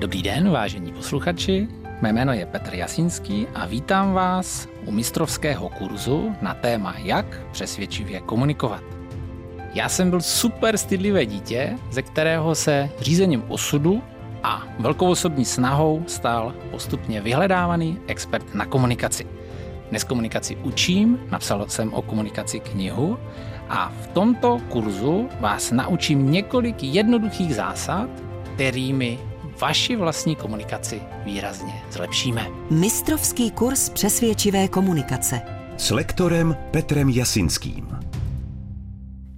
Dobrý den, vážení posluchači. Mé jméno je Petr Jasinský a vítám vás u mistrovského kurzu na téma Jak přesvědčivě komunikovat. Já jsem byl super stydlivé dítě, ze kterého se řízením osudu a velkou osobní snahou stal postupně vyhledávaný expert na komunikaci. Dnes komunikaci učím, napsal jsem o komunikaci knihu a v tomto kurzu vás naučím několik jednoduchých zásad, kterými vaši vlastní komunikaci výrazně zlepšíme. Mistrovský kurz přesvědčivé komunikace. S lektorem Petrem Jasinským.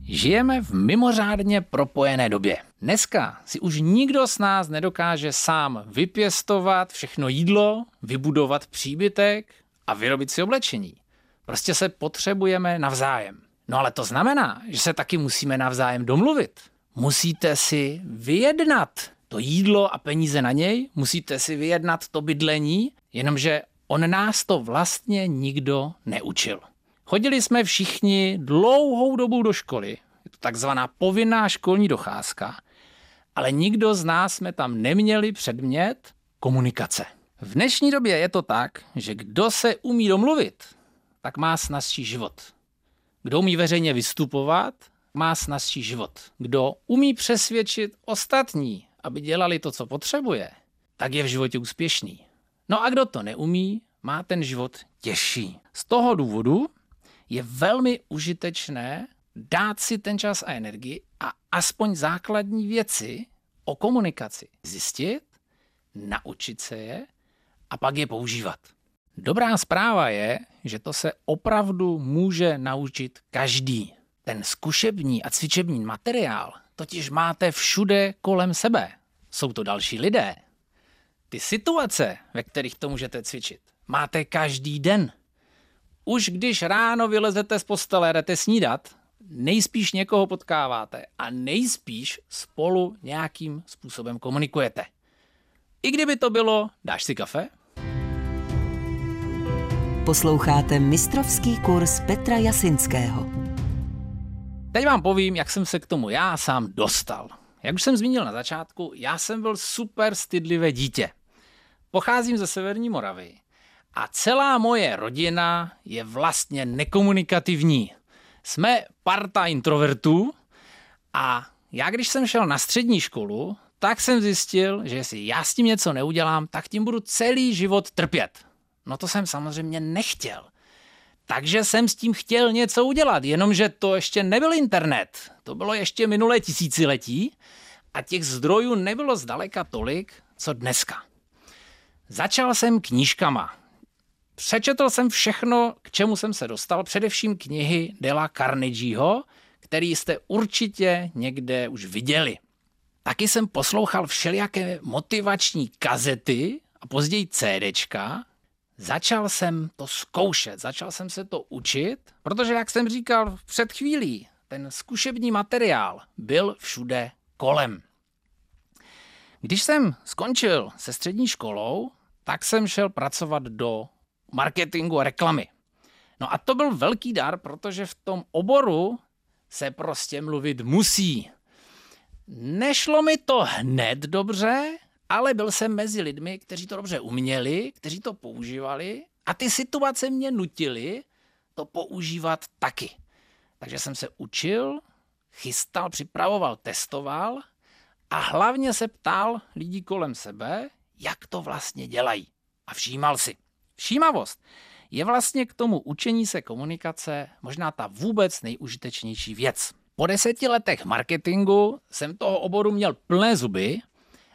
Žijeme v mimořádně propojené době. Dneska si už nikdo z nás nedokáže sám vypěstovat všechno jídlo, vybudovat příbytek a vyrobit si oblečení. Prostě se potřebujeme navzájem. No ale to znamená, že se taky musíme navzájem domluvit. Musíte si vyjednat to jídlo a peníze na něj, musíte si vyjednat to bydlení, jenomže on nás to vlastně nikdo neučil. Chodili jsme všichni dlouhou dobu do školy, je to takzvaná povinná školní docházka, ale nikdo z nás jsme tam neměli předmět komunikace. V dnešní době je to tak, že kdo se umí domluvit, tak má snazší život. Kdo umí veřejně vystupovat, má snazší život. Kdo umí přesvědčit ostatní, aby dělali to, co potřebuje, tak je v životě úspěšný. No a kdo to neumí, má ten život těžší. Z toho důvodu je velmi užitečné dát si ten čas a energii a aspoň základní věci o komunikaci zjistit, naučit se je a pak je používat. Dobrá zpráva je, že to se opravdu může naučit každý. Ten zkušební a cvičební materiál totiž máte všude kolem sebe. Jsou to další lidé. Ty situace, ve kterých to můžete cvičit, máte každý den. Už když ráno vylezete z postele, jdete snídat, nejspíš někoho potkáváte a nejspíš spolu nějakým způsobem komunikujete. I kdyby to bylo, dáš si kafe? Posloucháte mistrovský kurz Petra Jasinského. Teď vám povím, jak jsem se k tomu já sám dostal. Jak už jsem zmínil na začátku, já jsem byl super stydlivé dítě. Pocházím ze Severní Moravy a celá moje rodina je vlastně nekomunikativní. Jsme parta introvertů a já, když jsem šel na střední školu, tak jsem zjistil, že jestli já s tím něco neudělám, tak tím budu celý život trpět. No to jsem samozřejmě nechtěl. Takže jsem s tím chtěl něco udělat, jenomže to ještě nebyl internet. To bylo ještě minulé tisíciletí a těch zdrojů nebylo zdaleka tolik, co dneska. Začal jsem knížkama. Přečetl jsem všechno, k čemu jsem se dostal, především knihy Dela Carnegieho, který jste určitě někde už viděli. Taky jsem poslouchal všelijaké motivační kazety a později CDčka, Začal jsem to zkoušet, začal jsem se to učit, protože, jak jsem říkal před chvílí, ten zkušební materiál byl všude kolem. Když jsem skončil se střední školou, tak jsem šel pracovat do marketingu a reklamy. No a to byl velký dar, protože v tom oboru se prostě mluvit musí. Nešlo mi to hned dobře, ale byl jsem mezi lidmi, kteří to dobře uměli, kteří to používali a ty situace mě nutily to používat taky. Takže jsem se učil, chystal, připravoval, testoval a hlavně se ptal lidí kolem sebe, jak to vlastně dělají. A všímal si. Všímavost je vlastně k tomu učení se komunikace možná ta vůbec nejužitečnější věc. Po deseti letech marketingu jsem toho oboru měl plné zuby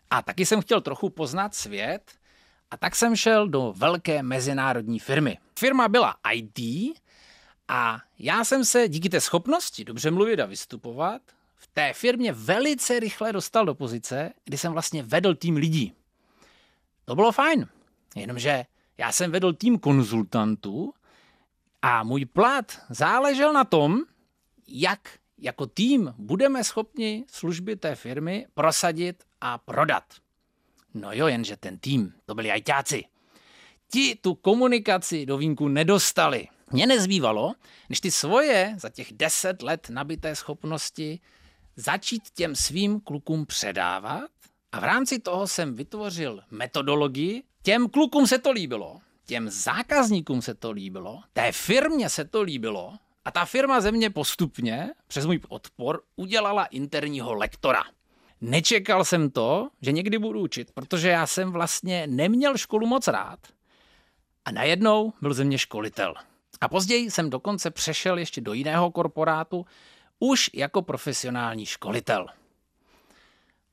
a taky jsem chtěl trochu poznat svět a tak jsem šel do velké mezinárodní firmy. Firma byla IT a já jsem se díky té schopnosti dobře mluvit a vystupovat v té firmě velice rychle dostal do pozice, kdy jsem vlastně vedl tým lidí. To bylo fajn, jenomže já jsem vedl tým konzultantů a můj plat záležel na tom, jak jako tým budeme schopni služby té firmy prosadit a prodat. No jo, jenže ten tým, to byli ajťáci. Ti tu komunikaci do vínku nedostali. Mně nezbývalo, než ty svoje za těch deset let nabité schopnosti začít těm svým klukům předávat A v rámci toho jsem vytvořil metodologii. Těm klukům se to líbilo, těm zákazníkům se to líbilo, té firmě se to líbilo a ta firma ze mě postupně, přes můj odpor, udělala interního lektora. Nečekal jsem to, že někdy budu učit, protože já jsem vlastně neměl školu moc rád. A najednou byl ze mě školitel. A později jsem dokonce přešel ještě do jiného korporátu, už jako profesionální školitel.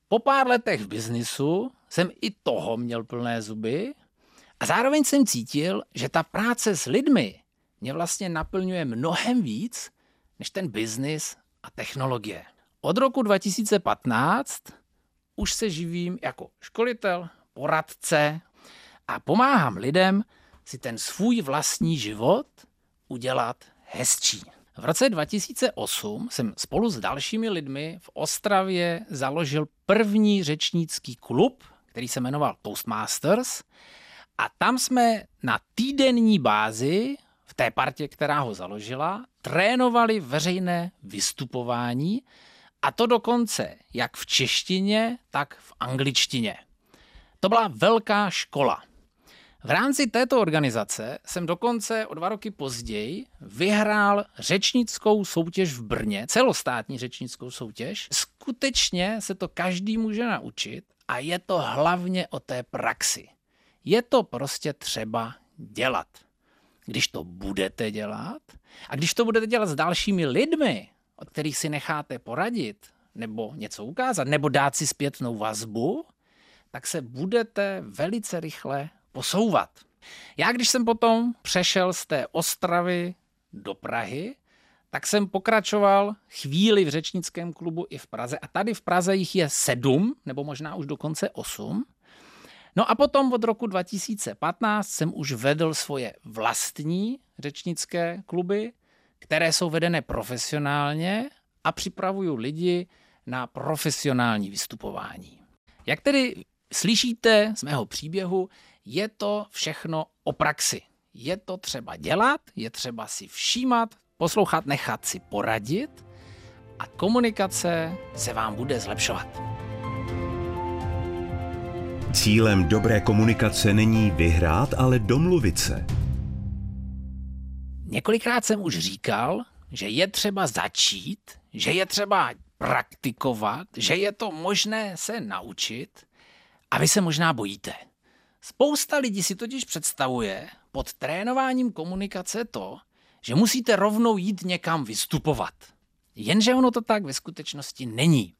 Po pár letech v biznisu jsem i toho měl plné zuby a zároveň jsem cítil, že ta práce s lidmi mě vlastně naplňuje mnohem víc než ten biznis a technologie. Od roku 2015 už se živím jako školitel, poradce a pomáhám lidem si ten svůj vlastní život udělat hezčí. V roce 2008 jsem spolu s dalšími lidmi v Ostravě založil první řečnický klub, který se jmenoval Toastmasters a tam jsme na týdenní bázi v té partě, která ho založila, trénovali veřejné vystupování a to dokonce jak v češtině, tak v angličtině. To byla velká škola. V rámci této organizace jsem dokonce o dva roky později vyhrál řečnickou soutěž v Brně, celostátní řečnickou soutěž. Skutečně se to každý může naučit a je to hlavně o té praxi. Je to prostě třeba dělat. Když to budete dělat a když to budete dělat s dalšími lidmi, od kterých si necháte poradit, nebo něco ukázat, nebo dát si zpětnou vazbu, tak se budete velice rychle posouvat. Já, když jsem potom přešel z té Ostravy do Prahy, tak jsem pokračoval chvíli v řečnickém klubu i v Praze. A tady v Praze jich je sedm, nebo možná už dokonce osm. No a potom od roku 2015 jsem už vedl svoje vlastní řečnické kluby, které jsou vedené profesionálně a připravuju lidi na profesionální vystupování. Jak tedy slyšíte z mého příběhu, je to všechno o praxi. Je to třeba dělat, je třeba si všímat, poslouchat, nechat si poradit a komunikace se vám bude zlepšovat. Cílem dobré komunikace není vyhrát, ale domluvit se. Několikrát jsem už říkal, že je třeba začít, že je třeba praktikovat, že je to možné se naučit a vy se možná bojíte. Spousta lidí si totiž představuje pod trénováním komunikace to, že musíte rovnou jít někam vystupovat. Jenže ono to tak ve skutečnosti není.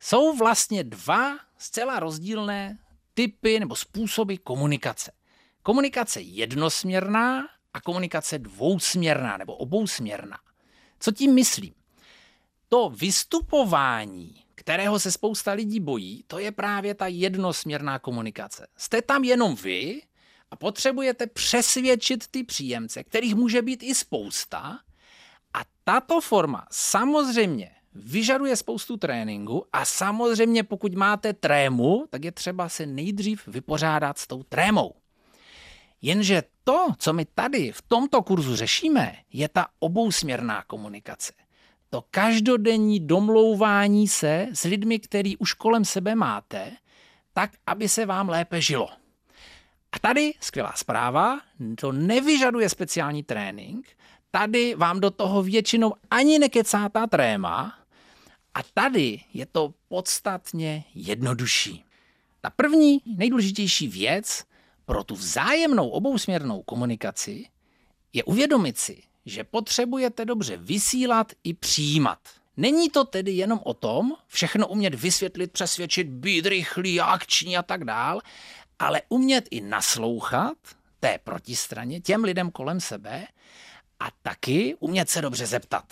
Jsou vlastně dva zcela rozdílné typy nebo způsoby komunikace. Komunikace jednosměrná a komunikace dvousměrná nebo obousměrná. Co tím myslím? To vystupování kterého se spousta lidí bojí, to je právě ta jednosměrná komunikace. Jste tam jenom vy a potřebujete přesvědčit ty příjemce, kterých může být i spousta. A tato forma samozřejmě vyžaduje spoustu tréninku a samozřejmě pokud máte trému, tak je třeba se nejdřív vypořádat s tou trémou. Jenže to, co my tady v tomto kurzu řešíme, je ta obousměrná komunikace to každodenní domlouvání se s lidmi, který už kolem sebe máte, tak, aby se vám lépe žilo. A tady skvělá zpráva, to nevyžaduje speciální trénink, tady vám do toho většinou ani nekecá ta tréma a tady je to podstatně jednodušší. Ta první nejdůležitější věc pro tu vzájemnou obousměrnou komunikaci je uvědomit si, že potřebujete dobře vysílat i přijímat. Není to tedy jenom o tom všechno umět vysvětlit, přesvědčit, být rychlý, akční a tak dál, ale umět i naslouchat té protistraně, těm lidem kolem sebe a taky umět se dobře zeptat.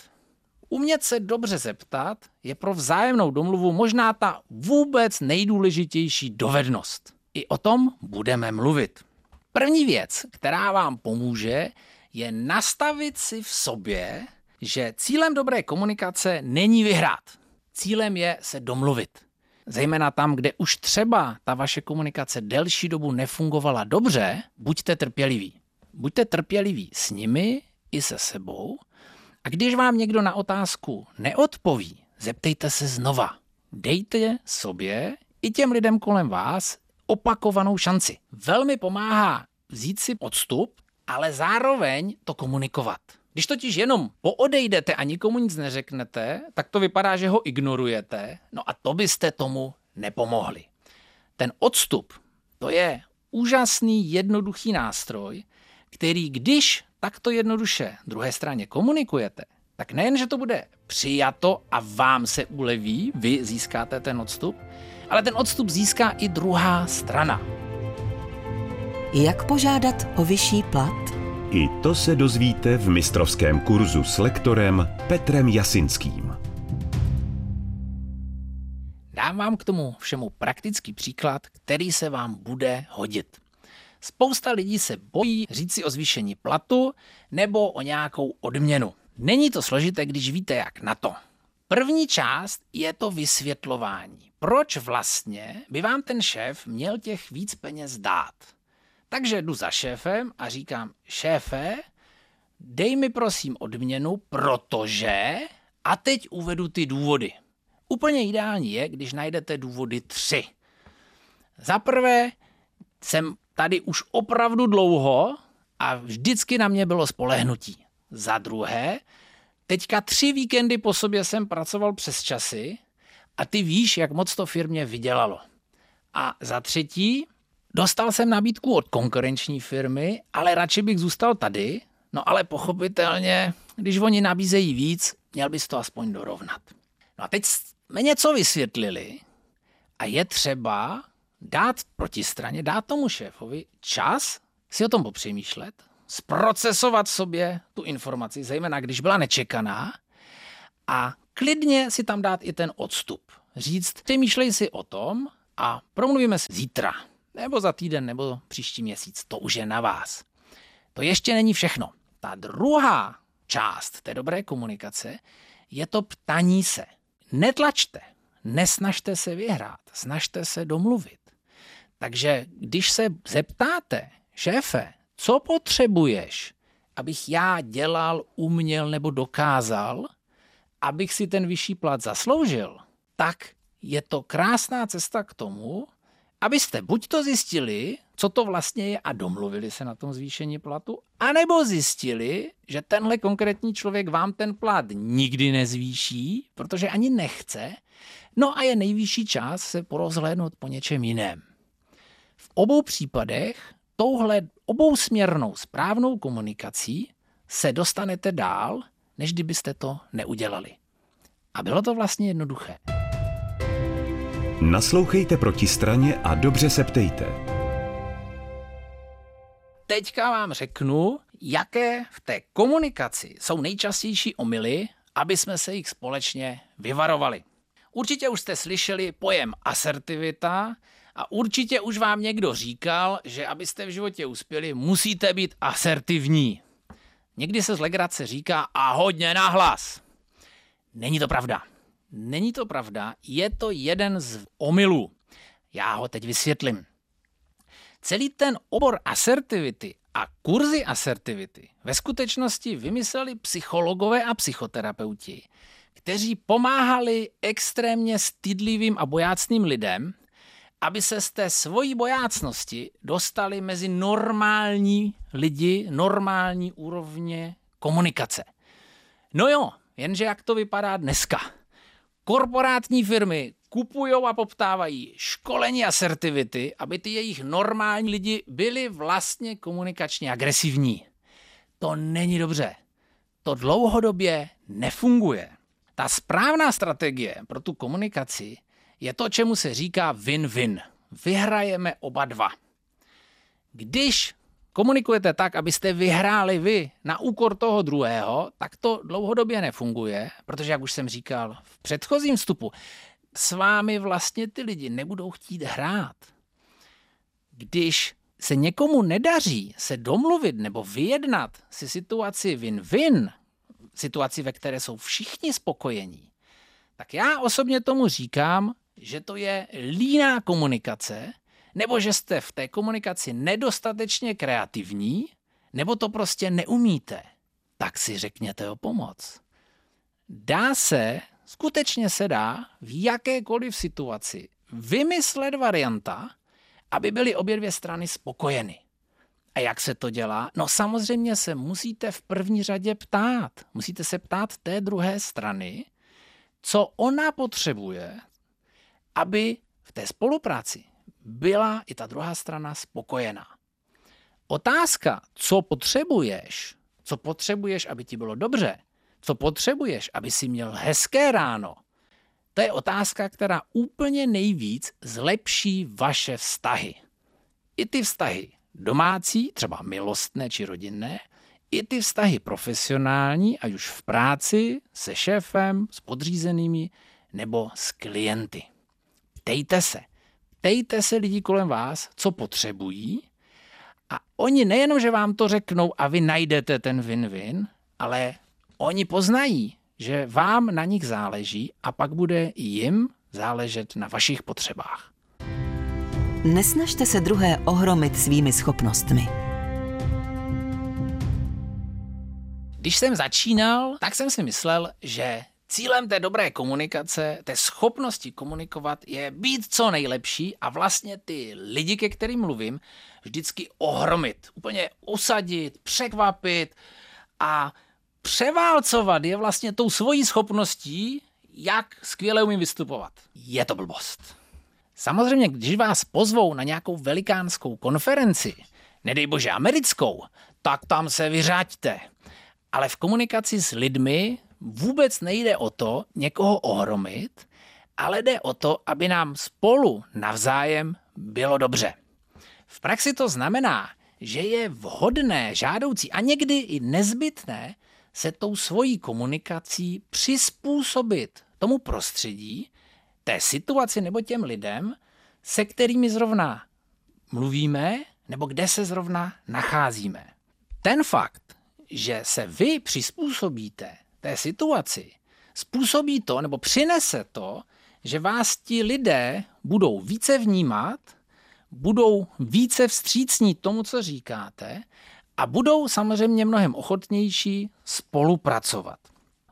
Umět se dobře zeptat je pro vzájemnou domluvu možná ta vůbec nejdůležitější dovednost. I o tom budeme mluvit. První věc, která vám pomůže, je nastavit si v sobě, že cílem dobré komunikace není vyhrát. Cílem je se domluvit. Zejména tam, kde už třeba ta vaše komunikace delší dobu nefungovala dobře, buďte trpěliví. Buďte trpěliví s nimi i se sebou a když vám někdo na otázku neodpoví, zeptejte se znova. Dejte sobě i těm lidem kolem vás opakovanou šanci. Velmi pomáhá vzít si odstup, ale zároveň to komunikovat. Když totiž jenom poodejdete a nikomu nic neřeknete, tak to vypadá, že ho ignorujete, no a to byste tomu nepomohli. Ten odstup, to je úžasný, jednoduchý nástroj, který když takto jednoduše druhé straně komunikujete, tak nejen, že to bude přijato a vám se uleví, vy získáte ten odstup, ale ten odstup získá i druhá strana. Jak požádat o vyšší plat? I to se dozvíte v mistrovském kurzu s lektorem Petrem Jasinským. Dám vám k tomu všemu praktický příklad, který se vám bude hodit. Spousta lidí se bojí říct si o zvýšení platu nebo o nějakou odměnu. Není to složité, když víte, jak na to. První část je to vysvětlování. Proč vlastně by vám ten šéf měl těch víc peněz dát? Takže jdu za šéfem a říkám, šéfe, dej mi prosím odměnu, protože... A teď uvedu ty důvody. Úplně ideální je, když najdete důvody tři. Za prvé, jsem tady už opravdu dlouho a vždycky na mě bylo spolehnutí. Za druhé, teďka tři víkendy po sobě jsem pracoval přes časy a ty víš, jak moc to firmě vydělalo. A za třetí, dostal jsem nabídku od konkurenční firmy, ale radši bych zůstal tady, no ale pochopitelně, když oni nabízejí víc, měl bys to aspoň dorovnat. No a teď jsme něco vysvětlili a je třeba dát protistraně, dát tomu šéfovi čas si o tom popřemýšlet, zprocesovat sobě tu informaci, zejména když byla nečekaná, a klidně si tam dát i ten odstup. Říct, přemýšlej si o tom a promluvíme si zítra, nebo za týden, nebo příští měsíc. To už je na vás. To ještě není všechno. Ta druhá část té dobré komunikace je to ptaní se. Netlačte, nesnažte se vyhrát, snažte se domluvit. Takže když se zeptáte, šéfe, co potřebuješ, abych já dělal, uměl nebo dokázal, abych si ten vyšší plat zasloužil, tak je to krásná cesta k tomu, abyste buď to zjistili, co to vlastně je a domluvili se na tom zvýšení platu, anebo zjistili, že tenhle konkrétní člověk vám ten plat nikdy nezvýší, protože ani nechce, no a je nejvyšší čas se porozhlédnout po něčem jiném. Obou případech touhle obousměrnou správnou komunikací se dostanete dál, než kdybyste to neudělali. A bylo to vlastně jednoduché. Naslouchejte proti straně a dobře se ptejte. Teďka vám řeknu, jaké v té komunikaci jsou nejčastější omily, aby jsme se jich společně vyvarovali. Určitě už jste slyšeli pojem asertivita a určitě už vám někdo říkal, že abyste v životě uspěli, musíte být asertivní. Někdy se z legrace říká a hodně nahlas. Není to pravda. Není to pravda, je to jeden z omylů. Já ho teď vysvětlím. Celý ten obor asertivity a kurzy asertivity ve skutečnosti vymysleli psychologové a psychoterapeuti, kteří pomáhali extrémně stydlivým a bojácným lidem, aby se z té svojí bojácnosti dostali mezi normální lidi, normální úrovně komunikace. No jo, jenže jak to vypadá dneska – Korporátní firmy kupují a poptávají školení asertivity, aby ty jejich normální lidi byli vlastně komunikačně agresivní. To není dobře. To dlouhodobě nefunguje. Ta správná strategie pro tu komunikaci je to, čemu se říká win-win. Vyhrajeme oba dva. Když komunikujete tak, abyste vyhráli vy na úkor toho druhého, tak to dlouhodobě nefunguje, protože, jak už jsem říkal v předchozím vstupu, s vámi vlastně ty lidi nebudou chtít hrát. Když se někomu nedaří se domluvit nebo vyjednat si situaci win-win, situaci, ve které jsou všichni spokojení, tak já osobně tomu říkám, že to je líná komunikace, nebo že jste v té komunikaci nedostatečně kreativní, nebo to prostě neumíte, tak si řekněte o pomoc. Dá se, skutečně se dá v jakékoliv situaci vymyslet varianta, aby byly obě dvě strany spokojeny. A jak se to dělá? No samozřejmě se musíte v první řadě ptát. Musíte se ptát té druhé strany, co ona potřebuje, aby v té spolupráci byla i ta druhá strana spokojená. Otázka, co potřebuješ, co potřebuješ, aby ti bylo dobře, co potřebuješ, aby si měl hezké ráno, to je otázka, která úplně nejvíc zlepší vaše vztahy. I ty vztahy domácí, třeba milostné či rodinné, i ty vztahy profesionální, ať už v práci, se šéfem, s podřízenými nebo s klienty. Ptejte se. Ptejte se lidí kolem vás, co potřebují a oni nejenom, že vám to řeknou a vy najdete ten win-win, ale oni poznají, že vám na nich záleží a pak bude jim záležet na vašich potřebách. Nesnažte se druhé ohromit svými schopnostmi. Když jsem začínal, tak jsem si myslel, že cílem té dobré komunikace, té schopnosti komunikovat je být co nejlepší a vlastně ty lidi, ke kterým mluvím, vždycky ohromit, úplně usadit, překvapit a převálcovat je vlastně tou svojí schopností, jak skvěle umím vystupovat. Je to blbost. Samozřejmě, když vás pozvou na nějakou velikánskou konferenci, nedej bože americkou, tak tam se vyřáďte. Ale v komunikaci s lidmi vůbec nejde o to někoho ohromit, ale jde o to, aby nám spolu navzájem bylo dobře. V praxi to znamená, že je vhodné, žádoucí a někdy i nezbytné se tou svojí komunikací přizpůsobit tomu prostředí, té situaci nebo těm lidem, se kterými zrovna mluvíme nebo kde se zrovna nacházíme. Ten fakt, že se vy přizpůsobíte té situaci, způsobí to nebo přinese to, že vás ti lidé budou více vnímat, budou více vstřícní tomu, co říkáte a budou samozřejmě mnohem ochotnější spolupracovat.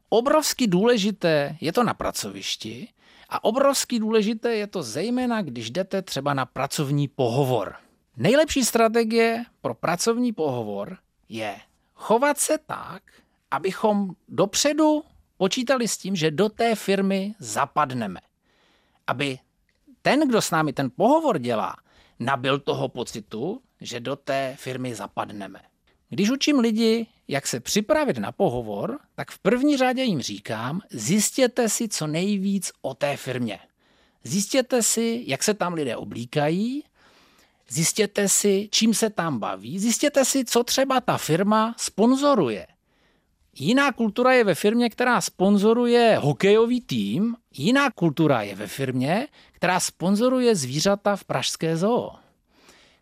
Obrovsky důležité je to na pracovišti a obrovsky důležité je to zejména, když jdete třeba na pracovní pohovor. Nejlepší strategie pro pracovní pohovor je chovat se tak, abychom dopředu počítali s tím, že do té firmy zapadneme. Aby ten, kdo s námi ten pohovor dělá, nabil toho pocitu, že do té firmy zapadneme. Když učím lidi, jak se připravit na pohovor, tak v první řadě jim říkám, zjistěte si co nejvíc o té firmě. Zjistěte si, jak se tam lidé oblíkají, zjistěte si, čím se tam baví, zjistěte si, co třeba ta firma sponzoruje. Jiná kultura je ve firmě, která sponzoruje hokejový tým, jiná kultura je ve firmě, která sponzoruje zvířata v Pražské zoo.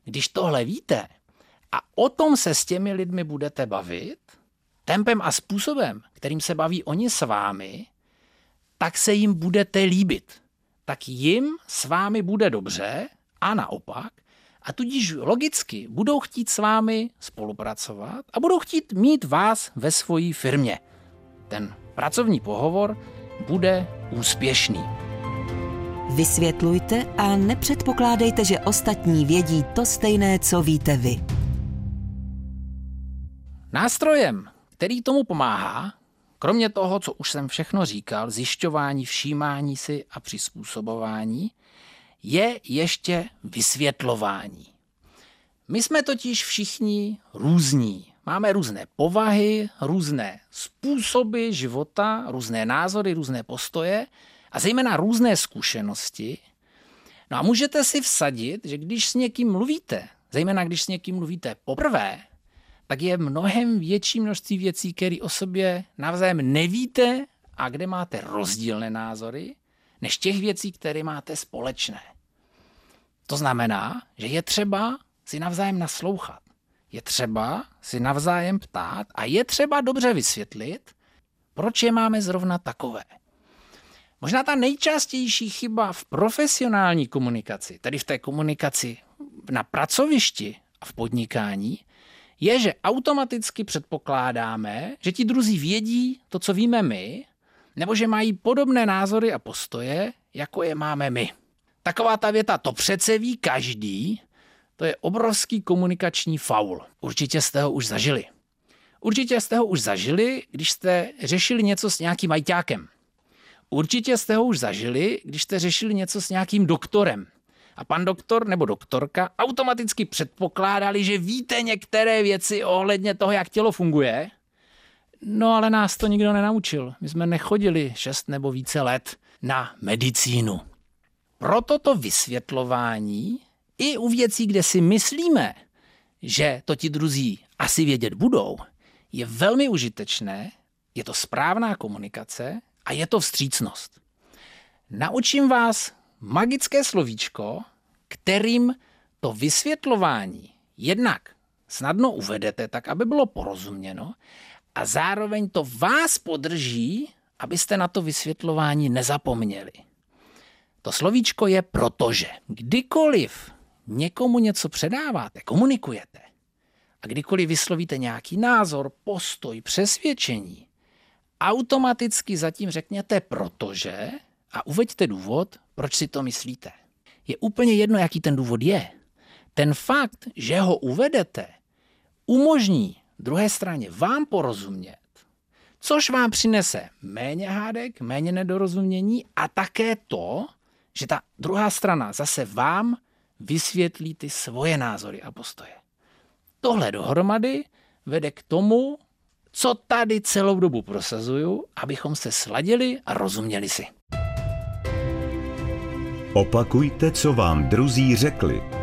Když tohle víte, a o tom se s těmi lidmi budete bavit, tempem a způsobem, kterým se baví oni s vámi, tak se jim budete líbit. Tak jim s vámi bude dobře a naopak. A tudíž logicky budou chtít s vámi spolupracovat a budou chtít mít vás ve své firmě. Ten pracovní pohovor bude úspěšný. Vysvětlujte a nepředpokládejte, že ostatní vědí to stejné, co víte vy. Nástrojem, který tomu pomáhá, kromě toho, co už jsem všechno říkal, zjišťování, všímání si a přizpůsobování, je ještě vysvětlování. My jsme totiž všichni různí. Máme různé povahy, různé způsoby života, různé názory, různé postoje a zejména různé zkušenosti. No a můžete si vsadit, že když s někým mluvíte, zejména když s někým mluvíte poprvé, tak je mnohem větší množství věcí, které o sobě navzájem nevíte a kde máte rozdílné názory, než těch věcí, které máte společné. To znamená, že je třeba si navzájem naslouchat. Je třeba si navzájem ptát a je třeba dobře vysvětlit, proč je máme zrovna takové. Možná ta nejčastější chyba v profesionální komunikaci, tedy v té komunikaci na pracovišti a v podnikání, je, že automaticky předpokládáme, že ti druzí vědí to, co víme my, nebo že mají podobné názory a postoje, jako je máme my. Taková ta věta, to přece ví každý, to je obrovský komunikační faul. Určitě jste ho už zažili. Určitě jste ho už zažili, když jste řešili něco s nějakým ajťákem. Určitě jste ho už zažili, když jste řešili něco s nějakým doktorem. A pan doktor nebo doktorka automaticky předpokládali, že víte některé věci ohledně toho, jak tělo funguje. No ale nás to nikdo nenaučil. My jsme nechodili šest nebo více let na medicínu. Proto to vysvětlování i u věcí, kde si myslíme, že to ti druzí asi vědět budou, je velmi užitečné, je to správná komunikace a je to vstřícnost. Naučím vás magické slovíčko, kterým to vysvětlování jednak snadno uvedete tak, aby bylo porozuměno a zároveň to vás podrží, abyste na to vysvětlování nezapomněli. To slovíčko je protože. Kdykoliv někomu něco předáváte, komunikujete a kdykoliv vyslovíte nějaký názor, postoj, přesvědčení, automaticky zatím řekněte protože a uveďte důvod, proč si to myslíte. Je úplně jedno, jaký ten důvod je. Ten fakt, že ho uvedete, umožní druhé straně vám porozumět, což vám přinese méně hádek, méně nedorozumění a také to, že ta druhá strana zase vám vysvětlí ty svoje názory a postoje. Tohle dohromady vede k tomu, co tady celou dobu prosazuju, abychom se sladili a rozuměli si. Opakujte, co vám druzí řekli.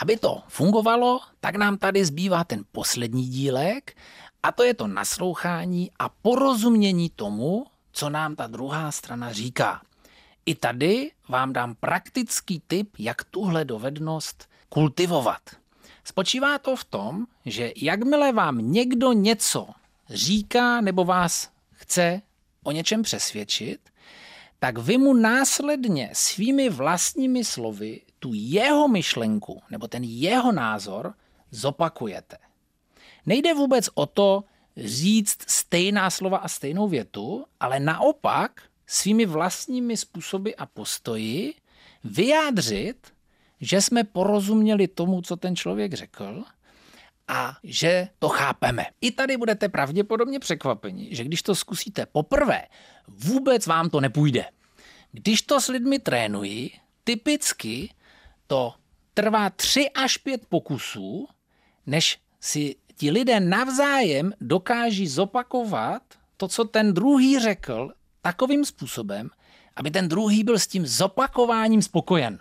Aby to fungovalo, tak nám tady zbývá ten poslední dílek, a to je to naslouchání a porozumění tomu, co nám ta druhá strana říká. I tady vám dám praktický tip, jak tuhle dovednost kultivovat. Spočívá to v tom, že jakmile vám někdo něco říká nebo vás chce o něčem přesvědčit, tak vy mu následně svými vlastními slovy tu jeho myšlenku nebo ten jeho názor zopakujete. Nejde vůbec o to říct stejná slova a stejnou větu, ale naopak svými vlastními způsoby a postoji vyjádřit, že jsme porozuměli tomu, co ten člověk řekl a že to chápeme. I tady budete pravděpodobně překvapeni, že když to zkusíte poprvé, vůbec vám to nepůjde. Když to s lidmi trénuji, typicky to trvá tři až pět pokusů, než si ti lidé navzájem dokáží zopakovat to, co ten druhý řekl, takovým způsobem, aby ten druhý byl s tím zopakováním spokojen.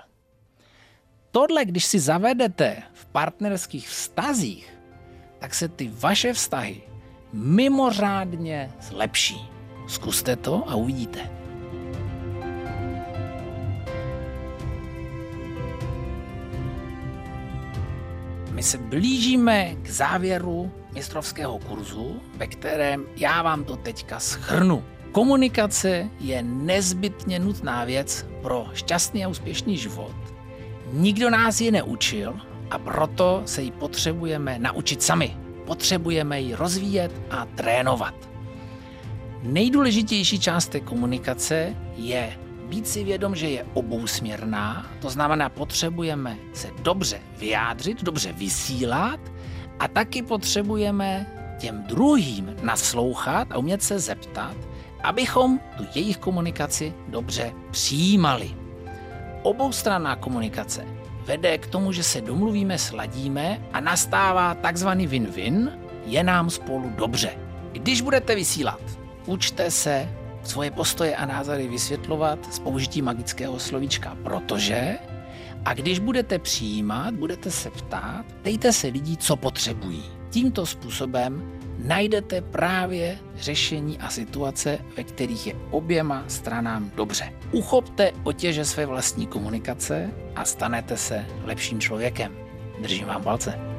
Tohle, když si zavedete v partnerských vztazích, tak se ty vaše vztahy mimořádně zlepší. Zkuste to a uvidíte. My se blížíme k závěru mistrovského kurzu, ve kterém já vám to teďka schrnu. Komunikace je nezbytně nutná věc pro šťastný a úspěšný život. Nikdo nás ji neučil a proto se ji potřebujeme naučit sami. Potřebujeme ji rozvíjet a trénovat. Nejdůležitější část té komunikace je být si vědom, že je obousměrná, to znamená, potřebujeme se dobře vyjádřit, dobře vysílat a taky potřebujeme těm druhým naslouchat a umět se zeptat, abychom tu jejich komunikaci dobře přijímali. Oboustranná komunikace vede k tomu, že se domluvíme, sladíme a nastává takzvaný win-win, je nám spolu dobře. Když budete vysílat, učte se svoje postoje a názory vysvětlovat s použitím magického slovíčka protože a když budete přijímat, budete se ptát, dejte se lidí, co potřebují. Tímto způsobem najdete právě řešení a situace, ve kterých je oběma stranám dobře. Uchopte otěže své vlastní komunikace a stanete se lepším člověkem. Držím vám palce.